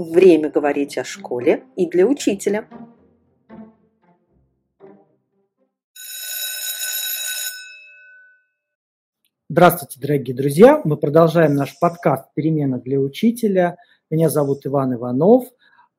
Время говорить о школе и для учителя. Здравствуйте, дорогие друзья! Мы продолжаем наш подкаст «Перемена для учителя». Меня зовут Иван Иванов,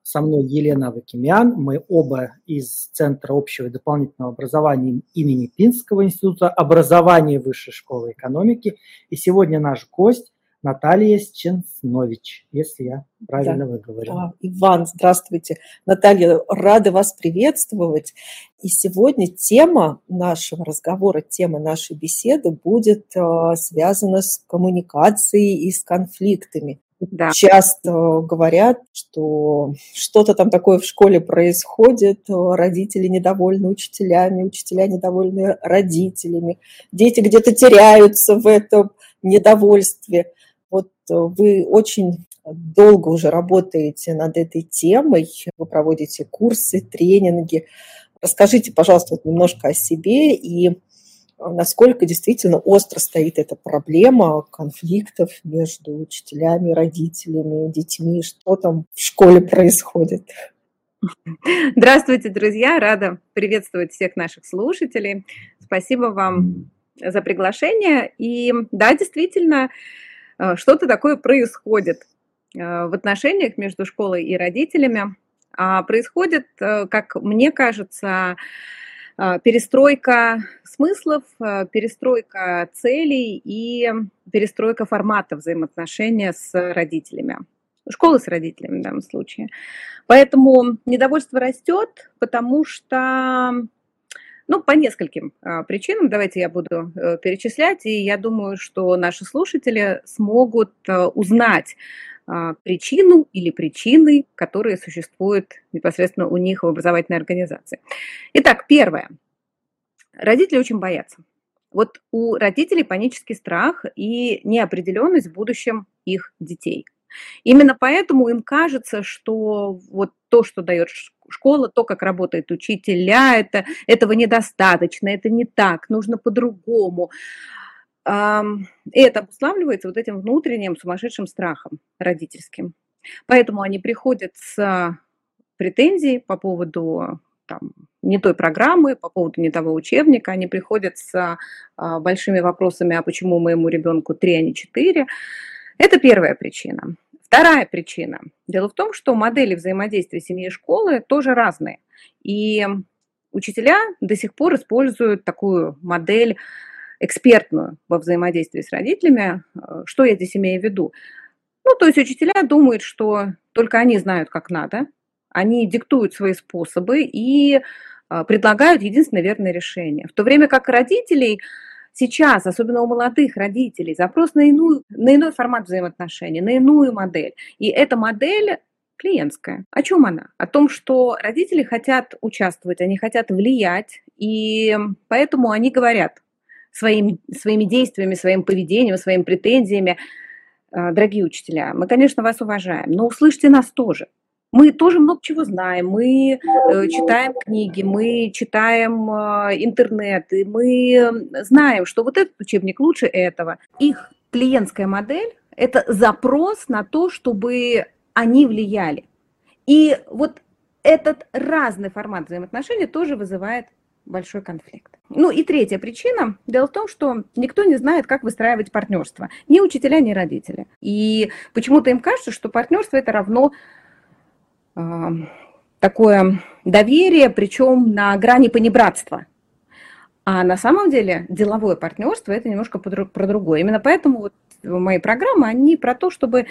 со мной Елена Авакимян. Мы оба из Центра общего и дополнительного образования имени Пинского института образования Высшей школы экономики. И сегодня наш гость Наталья Сченснович, если я правильно да. выговорила. А, Иван, здравствуйте. Наталья, рада вас приветствовать. И сегодня тема нашего разговора, тема нашей беседы будет э, связана с коммуникацией и с конфликтами. Да. Часто говорят, что что-то там такое в школе происходит, родители недовольны учителями, учителя недовольны родителями, дети где-то теряются в этом недовольстве. Вот э, вы очень долго уже работаете над этой темой, вы проводите курсы, тренинги. Расскажите, пожалуйста, вот немножко о себе и насколько действительно остро стоит эта проблема конфликтов между учителями, родителями, детьми, что там в школе происходит. Здравствуйте, друзья! Рада приветствовать всех наших слушателей. Спасибо вам за приглашение. И да, действительно, Э, что-то такое происходит э, в отношениях между школой и родителями. А происходит, э, как мне кажется, перестройка смыслов, перестройка целей и перестройка формата взаимоотношения с родителями. Школы с родителями в данном случае. Поэтому недовольство растет, потому что ну, по нескольким а, причинам, давайте я буду э, перечислять, и я думаю, что наши слушатели смогут э, узнать а, причину или причины, которые существуют непосредственно у них в образовательной организации. Итак, первое. Родители очень боятся. Вот у родителей панический страх и неопределенность в будущем их детей – Именно поэтому им кажется, что вот то, что дает школа, то, как работает учителя, это, этого недостаточно, это не так, нужно по-другому. И это обуславливается вот этим внутренним сумасшедшим страхом родительским. Поэтому они приходят с претензией по поводу там, не той программы, по поводу не того учебника, они приходят с а, большими вопросами, а почему моему ребенку 3, а не 4. Это первая причина. Вторая причина. Дело в том, что модели взаимодействия семьи и школы тоже разные. И учителя до сих пор используют такую модель экспертную во взаимодействии с родителями. Что я здесь имею в виду? Ну, то есть учителя думают, что только они знают, как надо, они диктуют свои способы и а, предлагают единственное верное решение. В то время как родителей сейчас, особенно у молодых родителей, запрос на, иную, на иной формат взаимоотношений, на иную модель. И эта модель клиентская. О чем она? О том, что родители хотят участвовать, они хотят влиять, и поэтому они говорят своим, своими действиями, своим поведением, своими претензиями, «А, дорогие учителя, мы, конечно, вас уважаем, но услышьте нас тоже. Мы тоже много чего знаем, мы э, читаем книги, мы читаем э, интернет, и мы знаем, что вот этот учебник лучше этого. Их клиентская модель – это запрос на то, чтобы они влияли. И вот этот разный формат взаимоотношений тоже вызывает большой конфликт. Ну и третья причина. Дело в том, что никто не знает, как выстраивать партнерство. Ни учителя, ни родители. И почему-то им кажется, что партнерство это равно такое доверие, причем на грани понебратства. А на самом деле деловое партнерство это немножко про другое. Именно поэтому вот мои программы, они про то, чтобы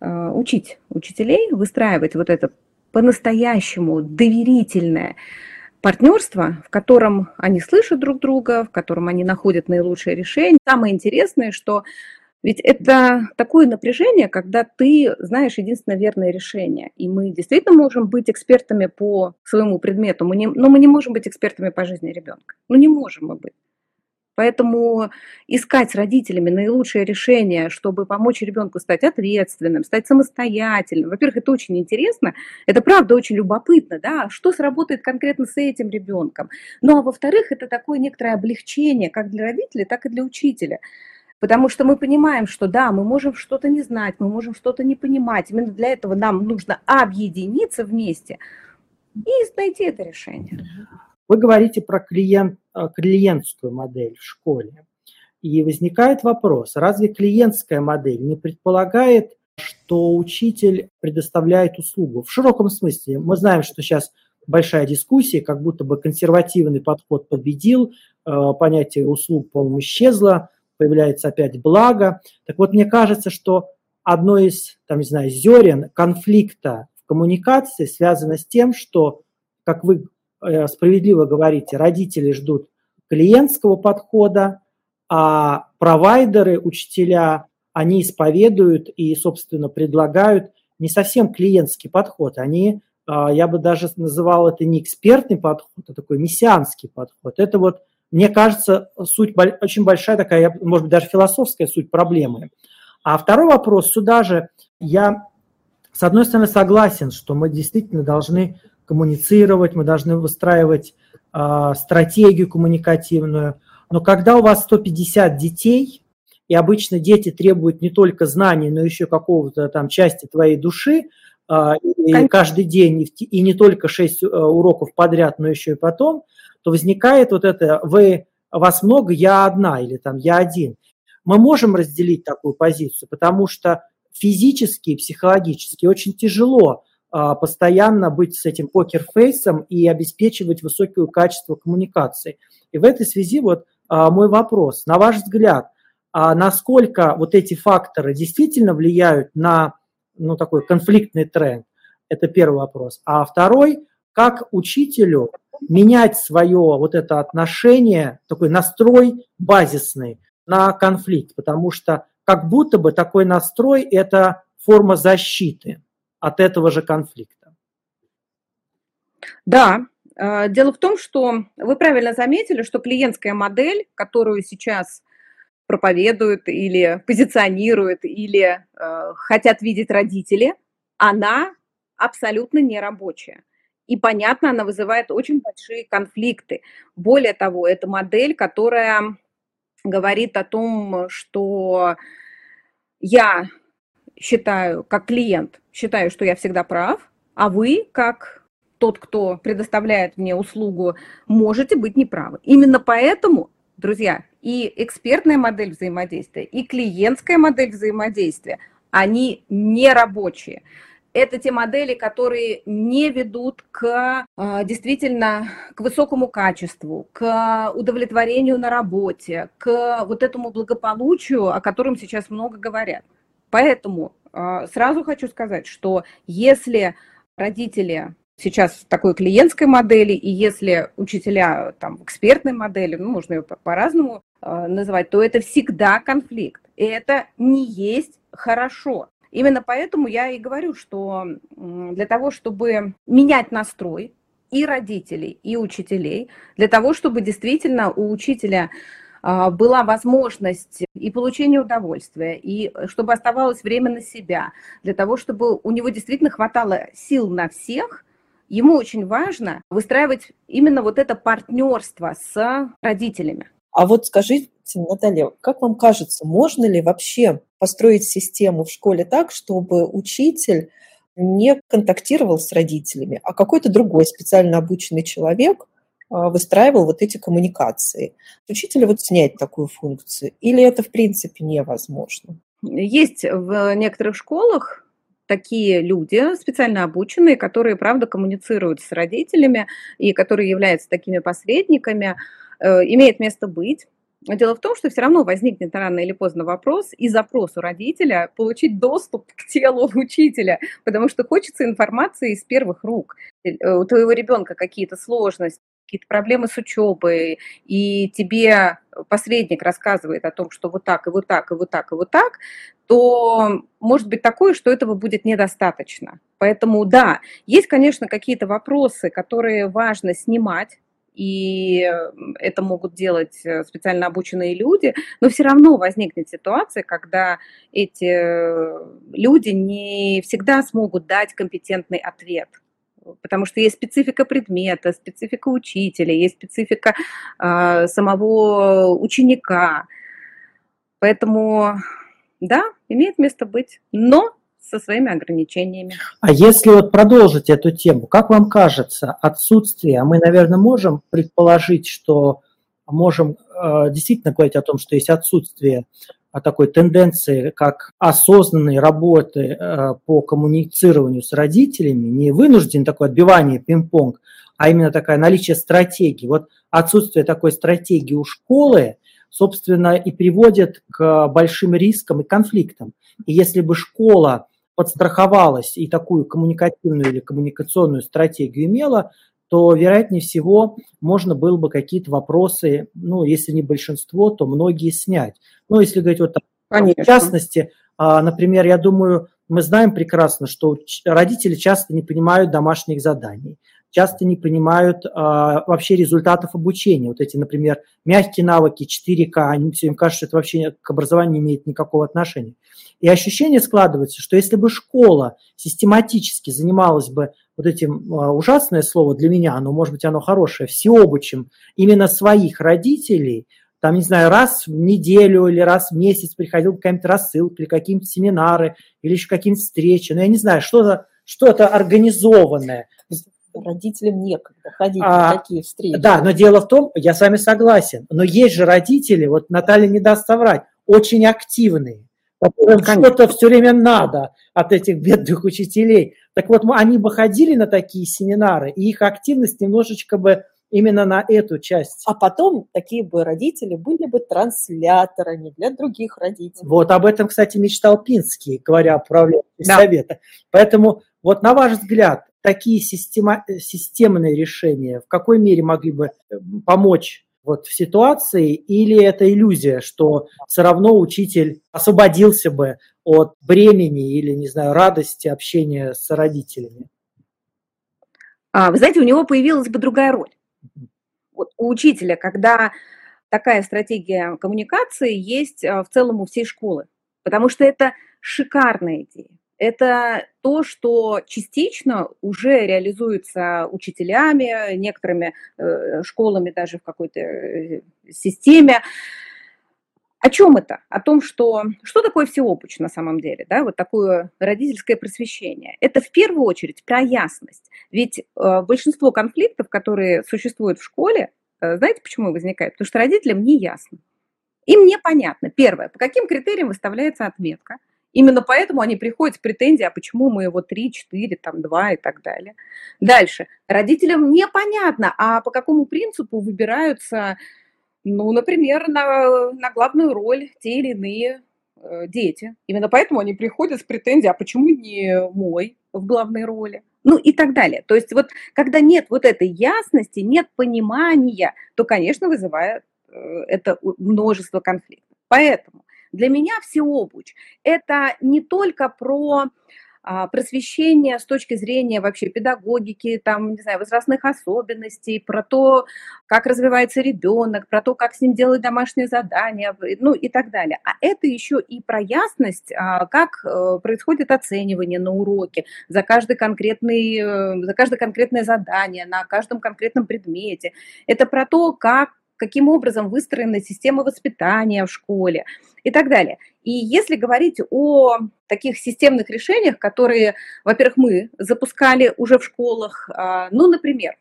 а, учить учителей выстраивать вот это по-настоящему доверительное партнерство, в котором они слышат друг друга, в котором они находят наилучшее решение. Самое интересное, что ведь это такое напряжение, когда ты знаешь единственное верное решение. И мы действительно можем быть экспертами по своему предмету, мы не, но мы не можем быть экспертами по жизни ребенка. Ну не можем мы быть. Поэтому искать с родителями наилучшее решение, чтобы помочь ребенку стать ответственным, стать самостоятельным. Во-первых, это очень интересно, это правда очень любопытно, да, что сработает конкретно с этим ребенком. Ну а во-вторых, это такое некоторое облегчение как для родителей, так и для учителя. Потому что мы понимаем, что да, мы можем что-то не знать, мы можем что-то не понимать. Именно для этого нам нужно объединиться вместе и найти это решение. Вы говорите про клиент, э, клиентскую модель в школе. И возникает вопрос, разве клиентская модель не предполагает, что учитель предоставляет услугу? В широком смысле. Мы знаем, что сейчас большая дискуссия, как будто бы консервативный подход победил, э, понятие услуг, по-моему, исчезло, появляется опять благо. Так вот, мне кажется, что одно из, там, не знаю, зерен конфликта в коммуникации связано с тем, что, как вы э, справедливо говорите, родители ждут клиентского подхода, а провайдеры, учителя, они исповедуют и, собственно, предлагают не совсем клиентский подход. Они, а, я бы даже называл это не экспертный подход, а такой мессианский подход. Это вот, мне кажется, суть очень большая такая, может быть, даже философская суть проблемы. А второй вопрос сюда же, я, с одной стороны, согласен, что мы действительно должны коммуницировать, мы должны выстраивать э, стратегию коммуникативную, но когда у вас 150 детей, и обычно дети требуют не только знаний, но еще какого-то там части твоей души, а, и каждый день, и не только 6 э, уроков подряд, но еще и потом, то возникает вот это «вы, вас много, я одна» или там «я один». Мы можем разделить такую позицию, потому что физически и психологически очень тяжело а, постоянно быть с этим покерфейсом и обеспечивать высокое качество коммуникации. И в этой связи вот а, мой вопрос. На ваш взгляд, а насколько вот эти факторы действительно влияют на ну, такой конфликтный тренд? Это первый вопрос. А второй, как учителю менять свое вот это отношение, такой настрой базисный на конфликт, потому что как будто бы такой настрой – это форма защиты от этого же конфликта. Да, а, дело в том, что вы правильно заметили, что клиентская модель, которую сейчас проповедуют или позиционируют, или э, хотят видеть родители, она абсолютно не рабочая. И, понятно, она вызывает очень большие конфликты. Более того, это модель, которая говорит о том, что я считаю, как клиент, считаю, что я всегда прав, а вы, как тот, кто предоставляет мне услугу, можете быть неправы. Именно поэтому, друзья, и экспертная модель взаимодействия, и клиентская модель взаимодействия, они не рабочие. Это те модели, которые не ведут к а, действительно к высокому качеству, к удовлетворению на работе, к вот этому благополучию, о котором сейчас много говорят. Поэтому а, сразу хочу сказать, что если родители сейчас в такой клиентской модели, и если учителя там в экспертной модели, ну, можно ее по-разному э, называть, то это всегда конфликт. И это не есть хорошо. Именно поэтому я и говорю, что для того, чтобы менять настрой и родителей, и учителей, для того, чтобы действительно у учителя а, была возможность и получения удовольствия, и чтобы оставалось время на себя, для того, чтобы у него действительно хватало сил на всех – ему очень важно выстраивать именно вот это партнерство с родителями. А вот скажите, Наталья, как вам кажется, можно ли вообще построить систему в школе так, чтобы учитель не контактировал с родителями, а какой-то другой специально обученный человек а, выстраивал вот эти коммуникации. Учителя вот снять такую функцию? Или это, в принципе, невозможно? Есть в некоторых школах такие люди, специально обученные, которые, правда, коммуницируют с родителями и которые являются такими посредниками, имеет место быть. Дело в том, что все равно возникнет рано или поздно вопрос и запрос у родителя получить доступ к телу учителя, потому что хочется информации из первых рук. Э, у твоего ребенка какие-то сложности, какие-то проблемы с учебой, и тебе посредник рассказывает о том, что вот так, и вот так, и вот так, и вот так, то может быть такое, что этого будет недостаточно. Поэтому да, есть, конечно, какие-то вопросы, которые важно снимать, и это могут делать э, специально обученные люди, но все равно возникнет ситуация, когда эти э, люди не всегда смогут дать компетентный ответ потому что есть специфика предмета, специфика учителя, есть специфика э, самого ученика. Поэтому, да, имеет место быть, но со своими ограничениями. А если вот продолжить эту тему, как вам кажется, отсутствие, мы, наверное, можем предположить, что можем э, действительно говорить о том, что есть отсутствие о такой тенденции, как осознанной работы э, по коммуницированию с родителями, не вынужден такое отбивание пинг-понг, а именно такое наличие стратегии. Вот отсутствие такой стратегии у школы, собственно, и приводит к большим рискам и конфликтам. И если бы школа подстраховалась и такую коммуникативную или коммуникационную стратегию имела, то, вероятнее всего, можно было бы какие-то вопросы, ну, если не большинство, то многие снять. Ну, если говорить вот так, Конечно. в частности, а, например, я думаю, мы знаем прекрасно, что родители часто не понимают домашних заданий часто не понимают а, вообще результатов обучения. Вот эти, например, мягкие навыки 4К, они все им кажется, что это вообще к образованию не имеет никакого отношения. И ощущение складывается, что если бы школа систематически занималась бы вот этим а, ужасное слово для меня, но может быть оно хорошее, всеобучим именно своих родителей, там, не знаю, раз в неделю или раз в месяц приходил какая-нибудь рассылка или какие-нибудь семинары или еще какие-нибудь встречи, ну, я не знаю, что-то что-то организованное, родителям некогда ходить а, на такие встречи. Да, но дело в том, я с вами согласен, но есть же родители, вот Наталья не даст соврать, очень активные, которым что-то все время надо от этих бедных учителей. Так вот, они бы ходили на такие семинары, и их активность немножечко бы именно на эту часть. А потом такие бы родители были бы трансляторами для других родителей. Вот об этом, кстати, мечтал Пинский, говоря о управлении да. совета. Поэтому вот на ваш взгляд, такие система, системные решения? В какой мере могли бы э, помочь вот в ситуации, или это иллюзия, что все равно учитель освободился бы от бремени или, не знаю, радости общения с родителями? А, вы знаете, у него появилась бы другая роль. Вот у учителя, когда такая стратегия коммуникации есть а, в целом у всей школы, потому что это шикарная идея это то, что частично уже реализуется учителями, некоторыми э, школами даже в какой-то э, системе. О чем это? О том, что что такое всеобуч на самом деле, да, вот такое родительское просвещение. Это в первую очередь про ясность. Ведь э, большинство конфликтов, которые существуют в школе, э, знаете, почему возникают? Потому что родителям не ясно. Им непонятно. Первое, по каким критериям выставляется отметка – Именно поэтому они приходят с претензией, а почему мы его 3, 4, там 2 и так далее. Дальше. Родителям непонятно, а по какому принципу выбираются, ну, например, на, на главную роль те или иные э, дети. Именно поэтому они приходят с претензией, а почему не мой в главной роли? Ну и так далее. То есть вот когда нет вот этой ясности, нет понимания, то, конечно, вызывает э, это множество конфликтов. Поэтому для меня всеобуч – это не только про а, просвещение с точки зрения вообще педагогики, там, не знаю, возрастных особенностей, про то, как развивается ребенок, про то, как с ним делать домашние задания, ну и так далее. А это еще и про ясность, а, как э, происходит оценивание на уроке за каждый конкретный, э, за каждое конкретное задание, на каждом конкретном предмете. Это про то, как каким образом выстроена система воспитания в школе и так далее. И если говорить о таких системных решениях, которые, во-первых, мы запускали уже в школах, а, ну, например,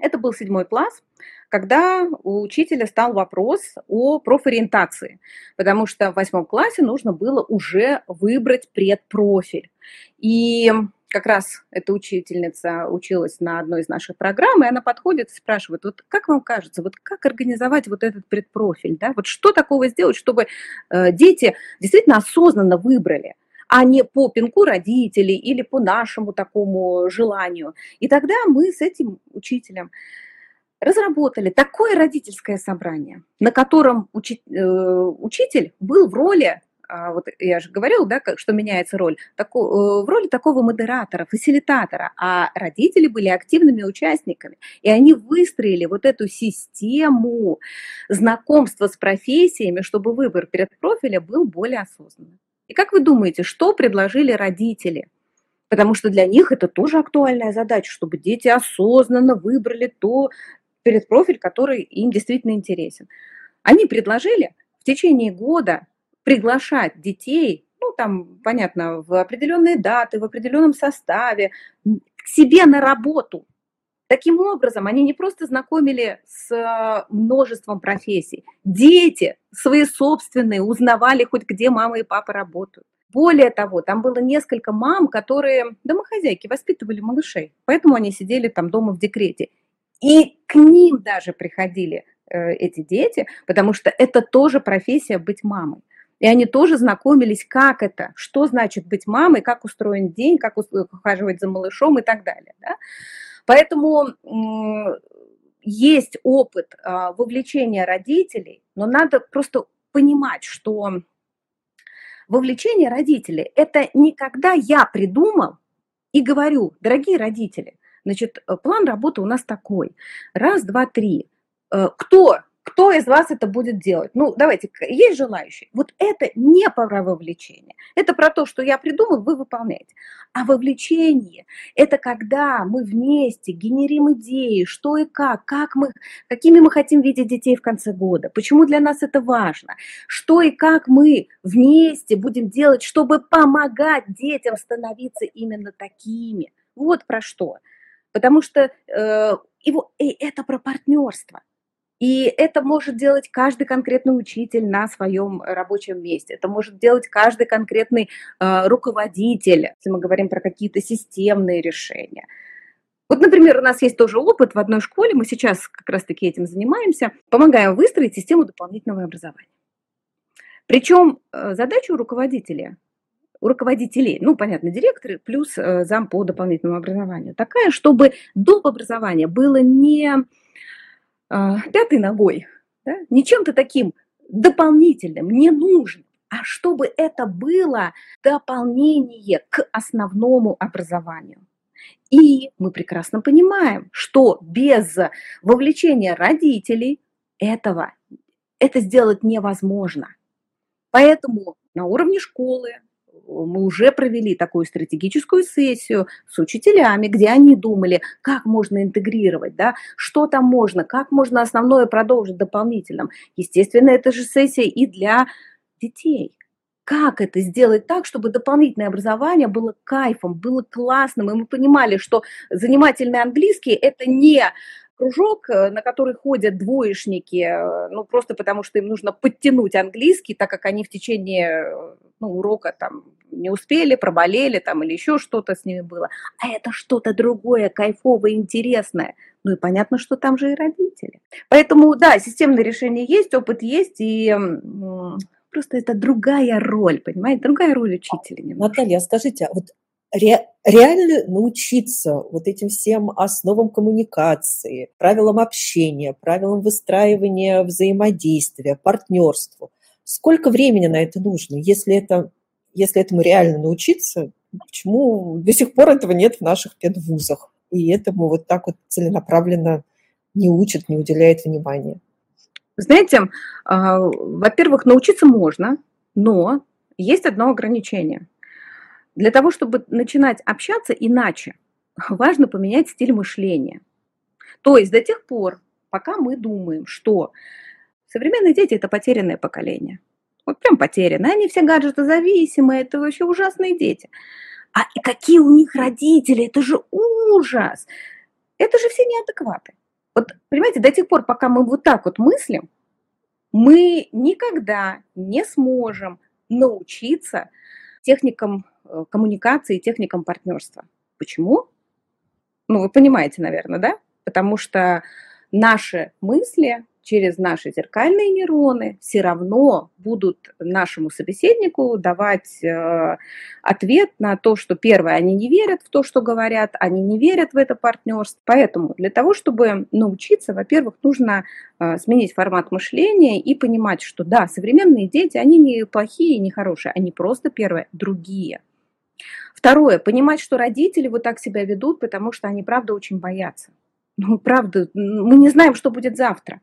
это был седьмой класс, когда у учителя стал вопрос о профориентации, потому что в восьмом классе нужно было уже выбрать предпрофиль. И как раз эта учительница училась на одной из наших программ, и она подходит и спрашивает, вот как вам кажется, вот как организовать вот этот предпрофиль, да, вот что такого сделать, чтобы э, дети действительно осознанно выбрали, а не по пинку родителей или по нашему такому желанию. И тогда мы с этим учителем разработали такое родительское собрание, на котором э, учитель был в роли вот я же говорила, да, что меняется роль, тако, э, в роли такого модератора, фасилитатора, а родители были активными участниками, и они выстроили вот эту систему знакомства с профессиями, чтобы выбор перед профиля был более осознанным. И как вы думаете, что предложили родители? Потому что для них это тоже актуальная задача, чтобы дети осознанно выбрали то перед профиль, который им действительно интересен. Они предложили в течение года приглашать детей, ну, там, понятно, в определенные даты, в определенном составе, к себе на работу. Таким образом, они не просто знакомили с э, множеством профессий. Дети свои собственные узнавали хоть где мама и папа работают. Более того, там было несколько мам, которые домохозяйки воспитывали малышей, поэтому они сидели там дома в декрете. И к ним даже приходили э, эти дети, потому что это тоже профессия быть мамой. И они тоже знакомились, как это, что значит быть мамой, как устроен день, как ухаживать за малышом и так далее. Да? Поэтому есть опыт а, вовлечения родителей, но надо просто понимать, что вовлечение родителей – это не когда я придумал и говорю, дорогие родители, значит, план работы у нас такой, раз, два, три, э, кто кто из вас это будет делать? Ну, давайте, есть желающие? Вот это не про вовлечение. Это про то, что я придумал, вы выполняете. А вовлечение – это когда мы вместе генерим идеи, что и как, как мы, какими мы хотим видеть детей в конце года, почему для нас это важно, что и как мы вместе будем делать, чтобы помогать детям становиться именно такими. Вот про что. Потому что э, его, и это про партнерство – и это может делать каждый конкретный учитель на своем рабочем месте. Это может делать каждый конкретный э, руководитель, если мы говорим про какие-то системные решения. Вот, например, у нас есть тоже опыт в одной школе, мы сейчас как раз-таки этим занимаемся, помогаем выстроить систему дополнительного образования. Причем э, задача у руководителя, у руководителей, ну, понятно, директоры плюс э, зам по дополнительному образованию, такая, чтобы доп. образование было не пятой ногой, да, не чем-то таким дополнительным, не нужным, а чтобы это было дополнение к основному образованию. И мы прекрасно понимаем, что без вовлечения родителей этого это сделать невозможно. Поэтому на уровне школы, мы уже провели такую стратегическую сессию с учителями, где они думали, как можно интегрировать, да, что там можно, как можно основное продолжить дополнительным. Естественно, это же сессия и для детей. Как это сделать так, чтобы дополнительное образование было кайфом, было классным, и мы понимали, что занимательный английский – это не кружок, э, на который ходят двоечники, э, ну, просто потому что им нужно подтянуть английский, так как они в течение э, ну, урока там не успели, проболели там или еще что-то с ними было. А это что-то другое, кайфовое, интересное. Ну и понятно, что там же и родители. Поэтому, да, системное решение есть, опыт есть, и просто это другая роль, понимаете, другая роль учителя. Немножко. Наталья, скажите, а вот ре, реально научиться вот этим всем основам коммуникации, правилам общения, правилам выстраивания взаимодействия, партнерству. Сколько времени на это нужно? Если, это, если этому реально научиться, почему до сих пор этого нет в наших педвузах? И этому вот так вот целенаправленно не учат, не уделяет внимания. Знаете, а, во-первых, научиться можно, но есть одно ограничение – для того, чтобы начинать общаться иначе, важно поменять стиль мышления. То есть до тех пор, пока мы думаем, что современные дети – это потерянное поколение. Вот прям потерянные. Они все гаджеты зависимые, это вообще ужасные дети. А какие у них родители? Это же ужас. Это же все неадекваты. Вот, понимаете, до тех пор, пока мы вот так вот мыслим, мы никогда не сможем научиться техникам коммуникации и техникам партнерства. Почему? Ну, вы понимаете, наверное, да? Потому что наши мысли через наши зеркальные нейроны все равно будут нашему собеседнику давать э, ответ на то, что первое, они не верят в то, что говорят, они не верят в это партнерство. Поэтому для того, чтобы научиться, во-первых, нужно э, сменить формат мышления и понимать, что да, современные дети, они не плохие, не хорошие, они просто, первое, другие. Второе, понимать, что родители вот так себя ведут, потому что они, правда, очень боятся. Ну, правда, мы не знаем, что будет завтра.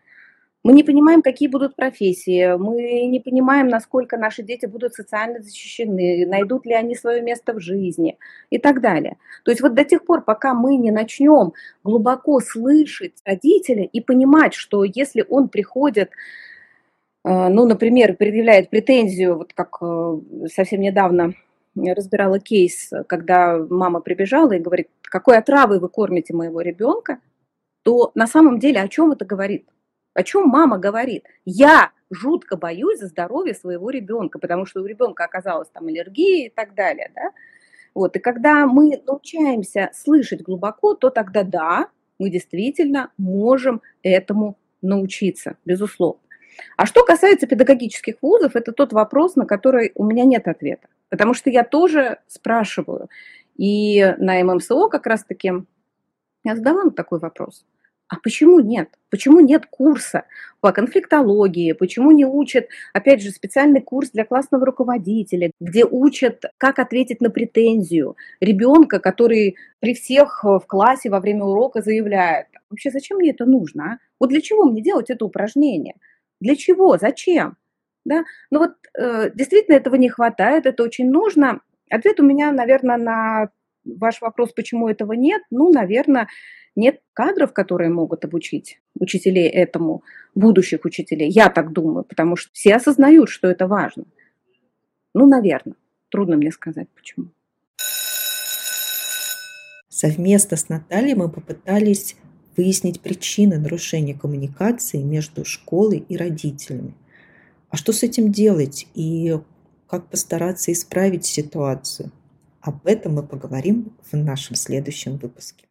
Мы не понимаем, какие будут профессии, мы не понимаем, насколько наши дети будут социально защищены, найдут ли они свое место в жизни и так далее. То есть вот до тех пор, пока мы не начнем глубоко слышать родителя и понимать, что если он приходит э, ну, например, предъявляет претензию, вот как э, совсем недавно разбирала кейс, когда мама прибежала и говорит, какой отравой вы кормите моего ребенка, то на самом деле о чем это говорит? О чем мама говорит? Я жутко боюсь за здоровье своего ребенка, потому что у ребенка оказалась там аллергия и так далее, да? Вот, и когда мы научаемся слышать глубоко, то тогда да, мы действительно можем этому научиться, безусловно. А что касается педагогических вузов, это тот вопрос, на который у меня нет ответа. Потому что я тоже спрашиваю. И на ММСО как раз-таки я задавала такой вопрос. А почему нет? Почему нет курса по конфликтологии? Почему не учат, опять же, специальный курс для классного руководителя, где учат, как ответить на претензию ребенка, который при всех в классе во время урока заявляет, вообще зачем мне это нужно? А? Вот для чего мне делать это упражнение? Для чего? Зачем? Да? Ну вот э, действительно этого не хватает, это очень нужно. Ответ у меня, наверное, на ваш вопрос, почему этого нет, ну, наверное, нет кадров, которые могут обучить учителей этому, будущих учителей. Я так думаю, потому что все осознают, что это важно. Ну, наверное. Трудно мне сказать, почему. Совместно с Натальей мы попытались выяснить причины нарушения коммуникации между школой и родителями. А что с этим делать и как постараться исправить ситуацию? Об этом мы поговорим в нашем следующем выпуске.